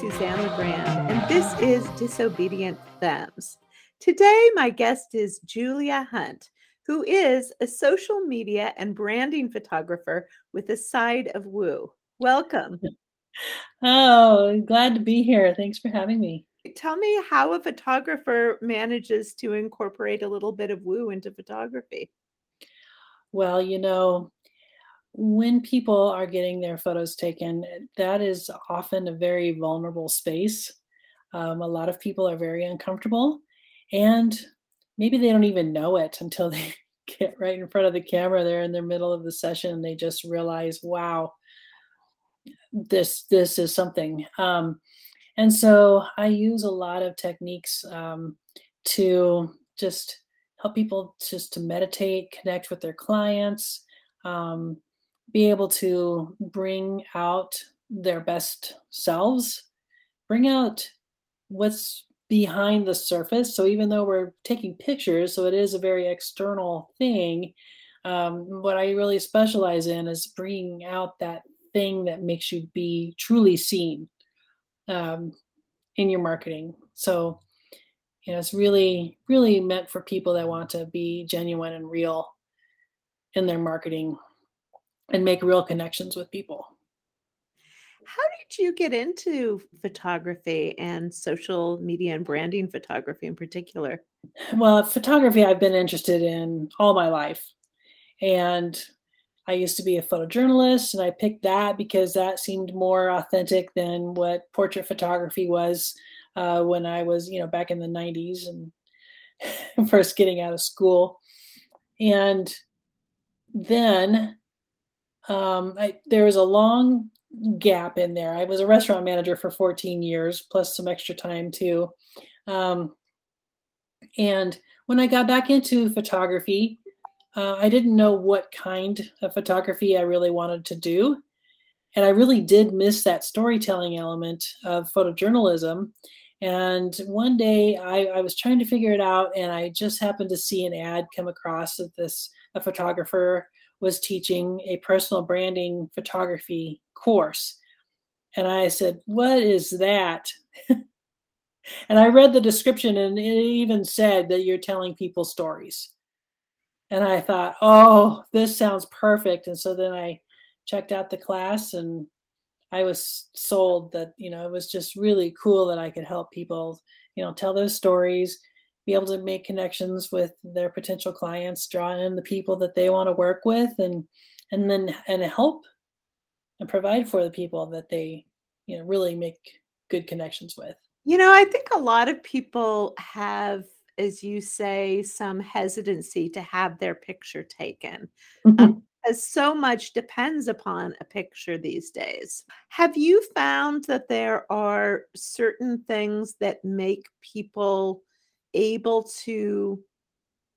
Suzanne LeGrand, and this is Disobedient Femmes. Today, my guest is Julia Hunt, who is a social media and branding photographer with a side of Woo. Welcome. Oh, glad to be here. Thanks for having me. Tell me how a photographer manages to incorporate a little bit of Woo into photography. Well, you know, when people are getting their photos taken, that is often a very vulnerable space. Um, a lot of people are very uncomfortable and maybe they don't even know it until they get right in front of the camera. They're in the middle of the session and they just realize, wow, this this is something. Um, and so I use a lot of techniques um, to just help people just to meditate, connect with their clients, um, be able to bring out their best selves, bring out what's behind the surface. So even though we're taking pictures, so it is a very external thing, um, what I really specialize in is bringing out that thing that makes you be truly seen um, in your marketing. So, you know, it's really, really meant for people that want to be genuine and real in their marketing and make real connections with people. How did you get into photography and social media and branding photography in particular? Well, photography I've been interested in all my life. And I used to be a photojournalist, and I picked that because that seemed more authentic than what portrait photography was uh, when I was, you know, back in the 90s and first getting out of school. And then um, I, there was a long gap in there. I was a restaurant manager for 14 years, plus some extra time too. Um, and when I got back into photography, uh, I didn't know what kind of photography I really wanted to do. And I really did miss that storytelling element of photojournalism. And one day I, I, was trying to figure it out, and I just happened to see an ad come across of this a photographer was teaching a personal branding photography course. And I said, What is that? and I read the description, and it even said that you're telling people stories. And I thought, Oh, this sounds perfect. And so then I checked out the class and I was sold that, you know, it was just really cool that I could help people, you know, tell those stories, be able to make connections with their potential clients, draw in the people that they want to work with and and then and help and provide for the people that they, you know, really make good connections with. You know, I think a lot of people have as you say some hesitancy to have their picture taken. Mm-hmm. Um, as so much depends upon a picture these days. Have you found that there are certain things that make people able to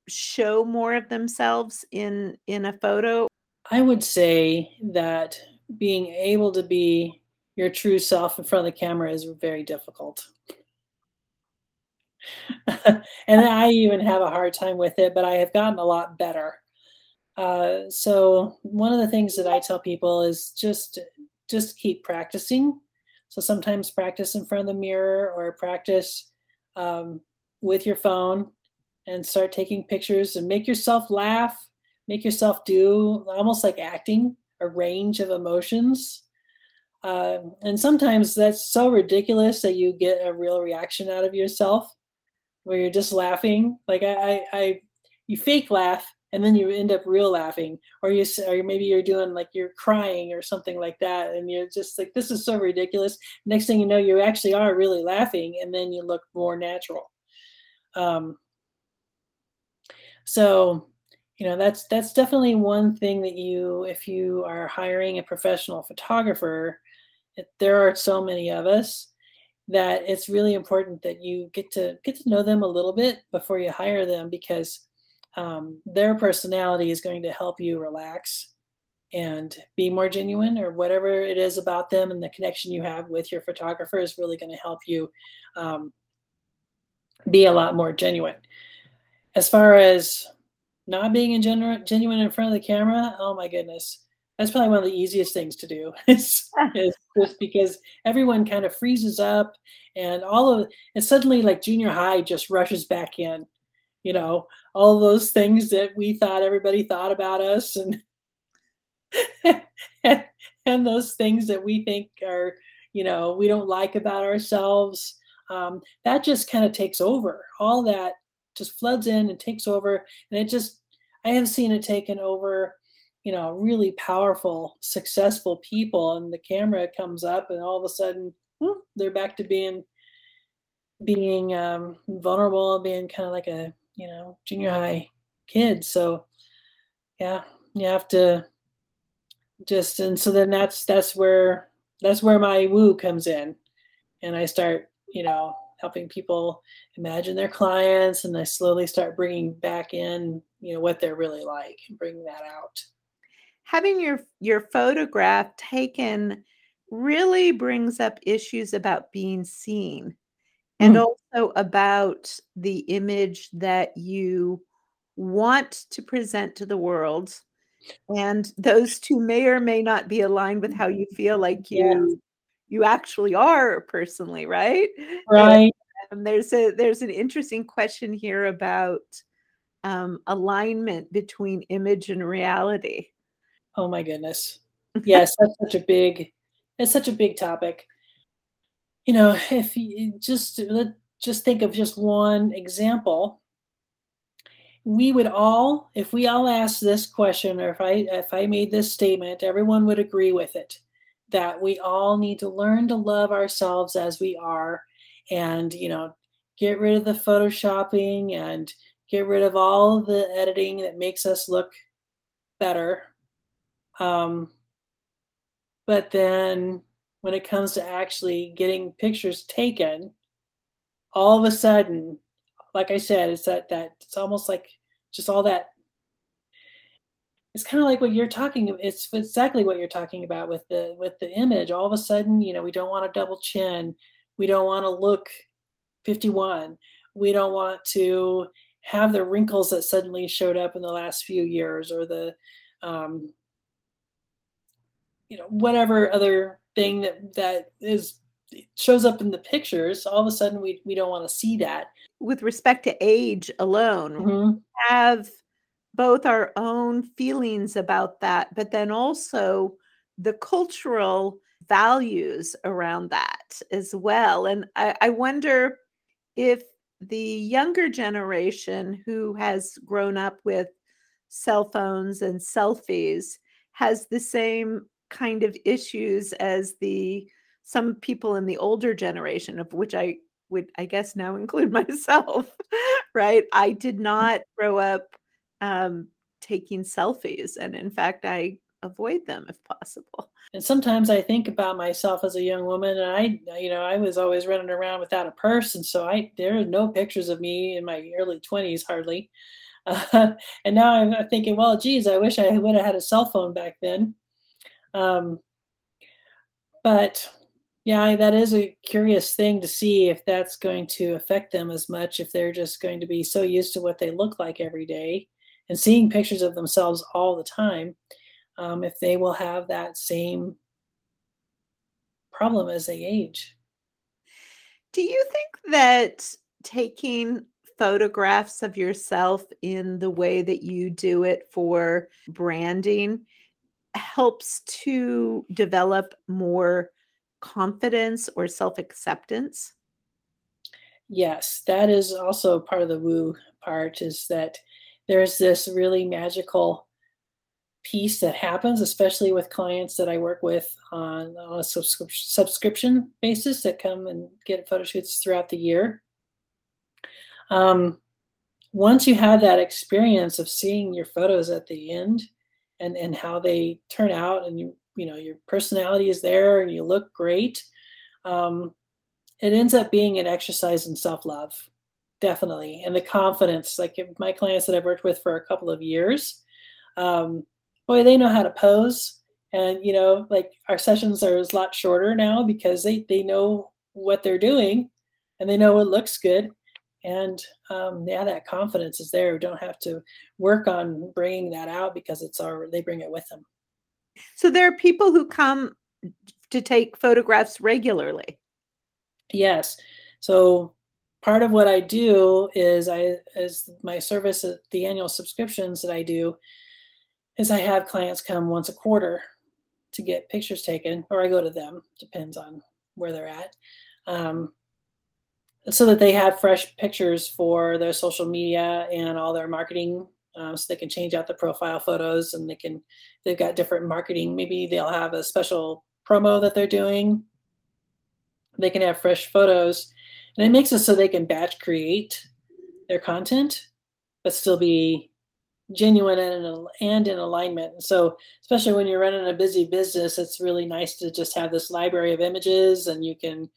show more of themselves in in a photo? I would say that being able to be your true self in front of the camera is very difficult. And i even have a hard time with it but i have gotten a lot better. Uh, so one of the things that i tell people is just just keep practicing. So sometimes practice in front of the mirror or practice um, with your phone and start taking pictures and make yourself laugh, make yourself do almost like acting a range of emotions. Uh, and sometimes that's so ridiculous that you get a real reaction out of yourself where you're just laughing. Like I, I, I you fake laugh and then you end up real laughing or you or maybe you're doing like you're crying or something like that and you're just like this is so ridiculous next thing you know you actually are really laughing and then you look more natural um, so, you know, that's that's definitely one thing that you, if you are hiring a professional photographer, there are so many of us that it's really important that you get to get to know them a little bit before you hire them because um, their personality is going to help you relax and be more genuine or whatever it is about them and the connection you have with your photographer is really going to help you um, be a lot more genuine. As far as not being in genuine in front of the camera, oh my goodness. that's probably one of the easiest things to do is just because everyone kind of freezes up and all of and suddenly like junior high just rushes back in you know all those things that we thought everybody thought about us and and those things that we think are you know we don't like about ourselves um, that just kind of takes over. All that just floods in and takes over and it just i have seen it taken over you know really powerful successful people and the camera comes up and all of a sudden whoop, they're back to being being um, vulnerable being kind of like a you know junior high kid. So yeah you have to just and so then that's that's where that's where my woo comes in and i start you know helping people imagine their clients and i slowly start bringing back in you know what they're really like and bringing that out having your your photograph taken really brings up issues about being seen and mm. also about the image that you want to present to the world and those two may or may not be aligned with how you feel like you. You actually are personally right? Right. and, and there's a there's an interesting question here about um, alignment between image and reality. Oh my goodness. Yes that's such a big it's such a big topic. You know if you just let just think of just one example. We would all if we all asked this question or if i if i made this statement everyone would agree with it that we all need to learn to love ourselves as we are and you know get rid of the photoshopping and get rid of all the editing that makes us look better um, but then when it comes to actually getting pictures taken all of a sudden like I said, it's that that it's almost like just all that. It's kind of like what you're talking. It's exactly what you're talking about with the with the image. All of a sudden, you know, we don't want a double chin. We don't want to look 51. We don't want to have the wrinkles that suddenly showed up in the last few years, or the, um, you know, whatever other thing that that is shows up in the pictures. All of a sudden, we we don't want to see that with respect to age alone mm-hmm. have both our own feelings about that but then also the cultural values around that as well and I, I wonder if the younger generation who has grown up with cell phones and selfies has the same kind of issues as the some people in the older generation of which I would I guess now include myself, right? I did mm. not grow up um, taking selfies, and in fact, I avoid them if possible. And sometimes I think about myself as a young woman, and I, you know, I was always running around without a purse, and so I there are no pictures of me in my early twenties hardly. Uh, and now I'm thinking, well, geez, I wish I would have had a cell phone back then. Um, but yeah, that is a curious thing to see if that's going to affect them as much if they're just going to be so used to what they look like every day and seeing pictures of themselves all the time. Um, if they will have that same problem as they age. Do you think that taking photographs of yourself in the way that you do it for branding helps to develop more confidence or self acceptance? Yes, that is also part of the woo part is that there's this really magical piece that happens, especially with clients that I work with on, a subscription basis that come and get photo shoots throughout the year. Um, once you have that experience of seeing your photos at the end and, and how they turn out and you you know your personality is there and you look great um, it ends up being an exercise in self-love definitely. And the confidence like my clients that i've worked with for a couple of years um, boy they know how to pose. And you know like our sessions are a lot shorter now because they they know what they're doing and they know it looks good. And um, yeah that confidence is there. We don't have to work on bringing that out because it's our they bring it with them. So there are people who come to take photographs regularly. Yes. So part of what I do is I as my service the annual subscriptions that I do is I have clients come once a quarter to get pictures taken, or I go to them, depends on where they're at. Um, so that they have fresh pictures for their social media and all their marketing um, so they can change out the profile photos and they can they've got different marketing maybe they'll have a special promo that they're doing they can have fresh photos and it makes it so they can batch create their content but still be genuine and, and in alignment. So especially when you're running a busy business it's really nice to just have this library of images and you can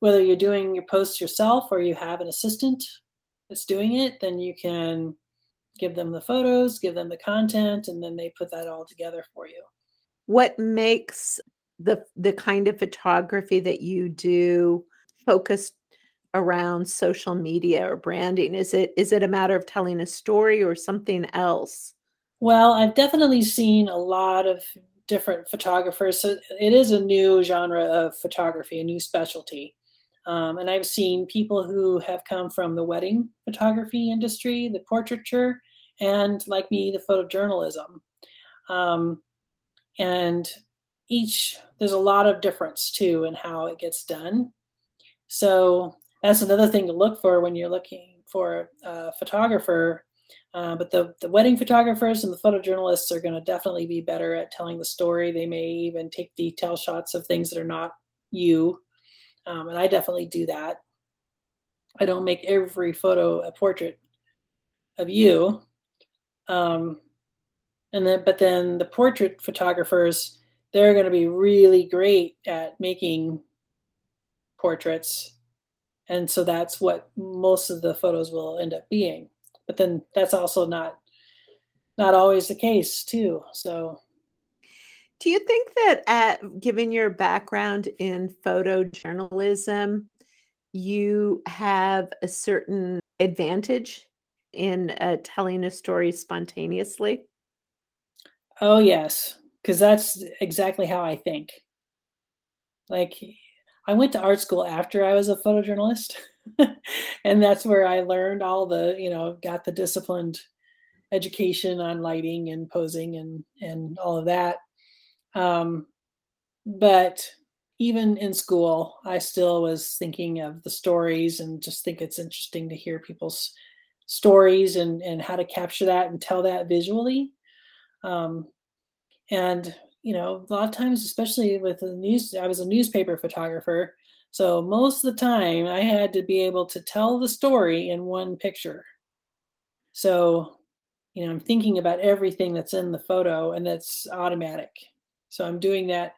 whether you're doing your posts yourself or you have an assistant that's doing it then you can give them the photos give them the content and then they put that all together for you. What makes the the kind of photography that you do focused around social media or branding? Is it is it a matter of telling a story or something else? Well i've definitely seen a lot of different photographers so it is a new genre of photography a new specialty. Um, and i've seen people who have come from the wedding photography industry the portraiture and like me the photojournalism. Um, and each there's a lot of difference too in how it gets done. So that's another thing to look for when you're looking for a photographer. Uh, but the, the wedding photographers and the photojournalists are going to definitely be better at telling the story. They may even take detail shots of things that are not you. Um, and I definitely do that. I don't make every photo a portrait of you. Um, and then, but then the portrait photographers, they're going to be really great at making portraits and so that's what most of the photos will end up being. But then that's also not not always the case too so. Do you think that at given your background in photojournalism you have a certain advantage in uh, telling a story spontaneously? Oh yes because that's exactly how i think. Like I went to art school after I was a photojournalist. and that's where I learned all the, you know, got the disciplined education on lighting and posing and and all of that. Um, but even in school, I still was thinking of the stories and just think it's interesting to hear people's stories and and how to capture that and tell that visually. Um, and you know, a lot of times, especially with the news, I was a newspaper photographer. So most of the time, I had to be able to tell the story in one picture. So, you know, I'm thinking about everything that's in the photo and that's automatic. So I'm doing that.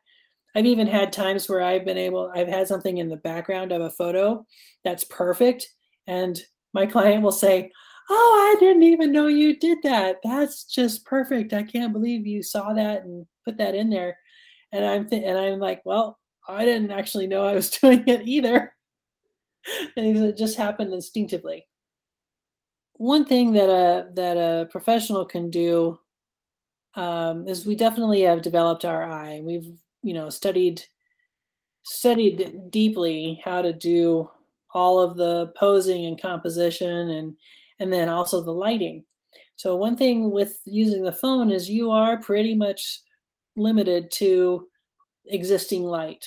I've even had times where I've been able, I've had something in the background of a photo that's perfect. And my client will say, Oh, I didn't even know you did that. That's just perfect. I can't believe you saw that and put that in there. And I'm th- and I'm like, well, I didn't actually know I was doing it either. it just happened instinctively. One thing that a that a professional can do um, is we definitely have developed our eye. We've you know studied studied deeply how to do all of the posing and composition and and then also the lighting. So one thing with using the phone is you are pretty much limited to existing light.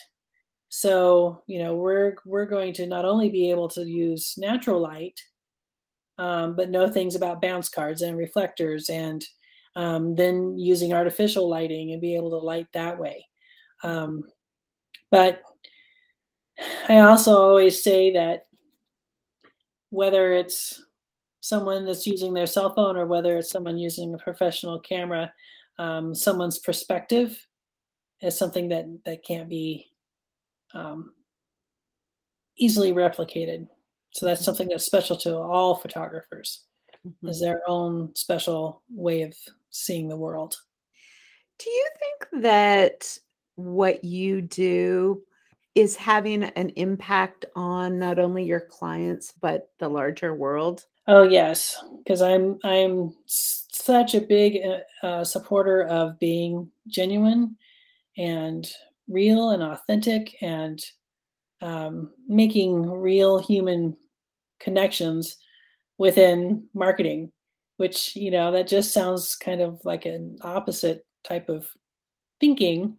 So, you know, we're we're going to not only be able to use natural light, um, but know things about bounce cards and reflectors, and um, then using artificial lighting and be able to light that way. Um, but I also always say that whether it's someone that's using their cell phone or whether it's someone using a professional camera, um, someone's perspective is something that that can't be um, easily replicated. So that's mm-hmm. something that's special to all photographers. Mm-hmm. Is their own special way of seeing the world. Do you think that what you do is having an impact on not only your clients but the larger world? Oh yes, because I'm I'm such a big uh, uh, supporter of being genuine and real and authentic and um, making real human connections within marketing which you know that just sounds kind of like an opposite type of thinking.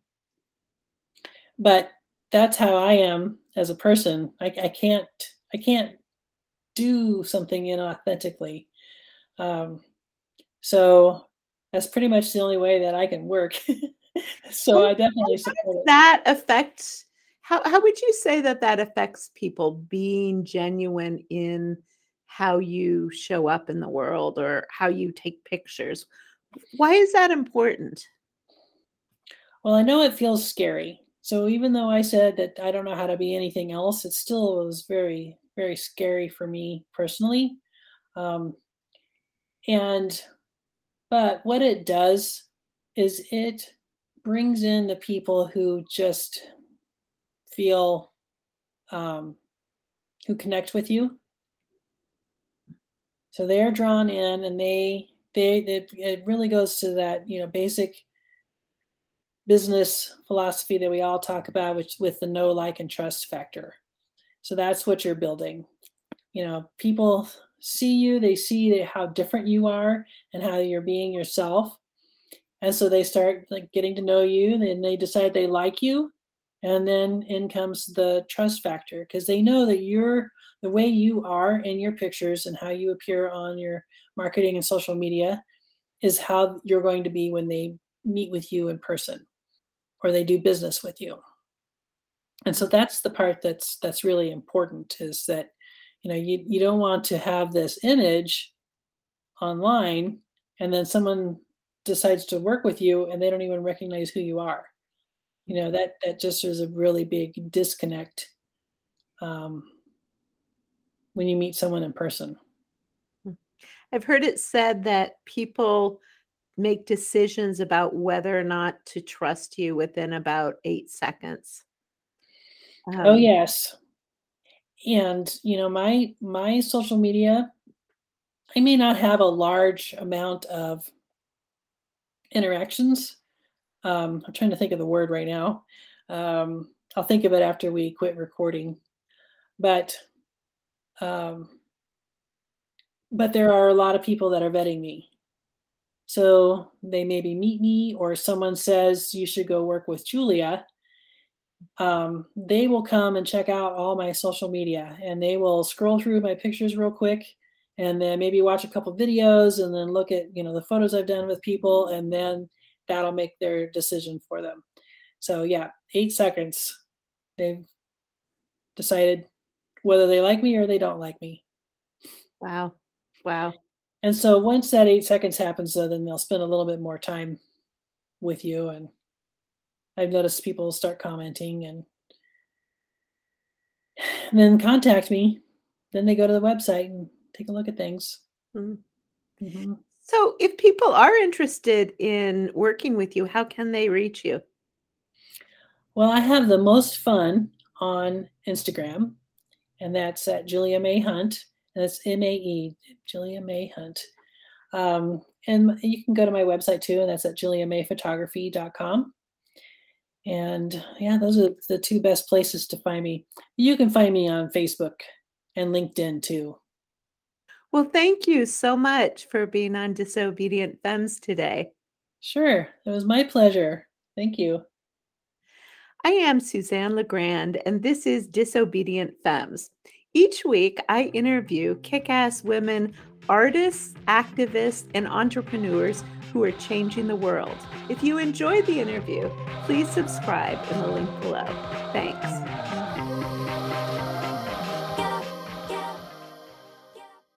But that's how i am as a person. I, I can't i can't do something inauthentically um, so that's pretty much the only way that i can work so i definitely support that affects how, how would you say that that affects people being genuine in how you show up in the world or how you take pictures. Why is that important? Well, I know it feels scary. So even though I said that I don't know how to be anything else, it still was very, very scary for me personally. Um, and, but what it does is it brings in the people who just feel, um, who connect with you so they're drawn in and they they it, really goes to that you know basic business philosophy that we all talk about which with the know like and trust factor so that's what you're building. You know people see you they see how different you are and how you're being yourself. And so they start like getting to know you and they decide they like you and then in comes the trust factor because they know that you're the way you are in your pictures and how you appear on your marketing and social media is how you're going to be when they meet with you in person or they do business with you and so that's the part that's that's really important is that you know you, you don't want to have this image online and then someone decides to work with you and they don't even recognize who you are you know that that just is a really big disconnect um, when you meet someone in person. Hmm. I've heard it said that people make decisions about whether or not to trust you within about eight seconds. Oh, um, oh yes, and you know my my social media, I may not have a large amount of interactions. Um, I'm trying to think of the word right now. Um, I'll think of it after we quit recording. But um, but there are a lot of people that are vetting me. So they maybe meet me, or someone says you should go work with Julia. Um, they will come and check out all my social media and they will scroll through my pictures real quick and then maybe watch a couple videos and then look at you know the photos I've done with people and then that'll make their decision for them. So yeah, eight seconds. They've decided whether they like me or they don't like me. Wow. Wow. And so once that eight seconds happens, uh, then they'll spend a little bit more time with you. And I've noticed people start commenting and, and then contact me. Then they go to the website and take a look at things. Mm-hmm. Mm-hmm. So, if people are interested in working with you, how can they reach you? Well, I have the most fun on Instagram and that's at Julia Mae Hunt, and it's M A E, Julia Mae Hunt. Um, and you can go to my website too, and that's at juliamaephotography.com. And yeah, those are the two best places to find me. You can find me on Facebook and LinkedIn too. Well, thank you so much for being on Disobedient Femmes today. Sure, it was my pleasure. Thank you. I am Suzanne LeGrand, and this is Disobedient Femmes. Each week, I interview kick ass women, artists, activists, and entrepreneurs who are changing the world. If you enjoyed the interview, please subscribe in the link below. Thanks.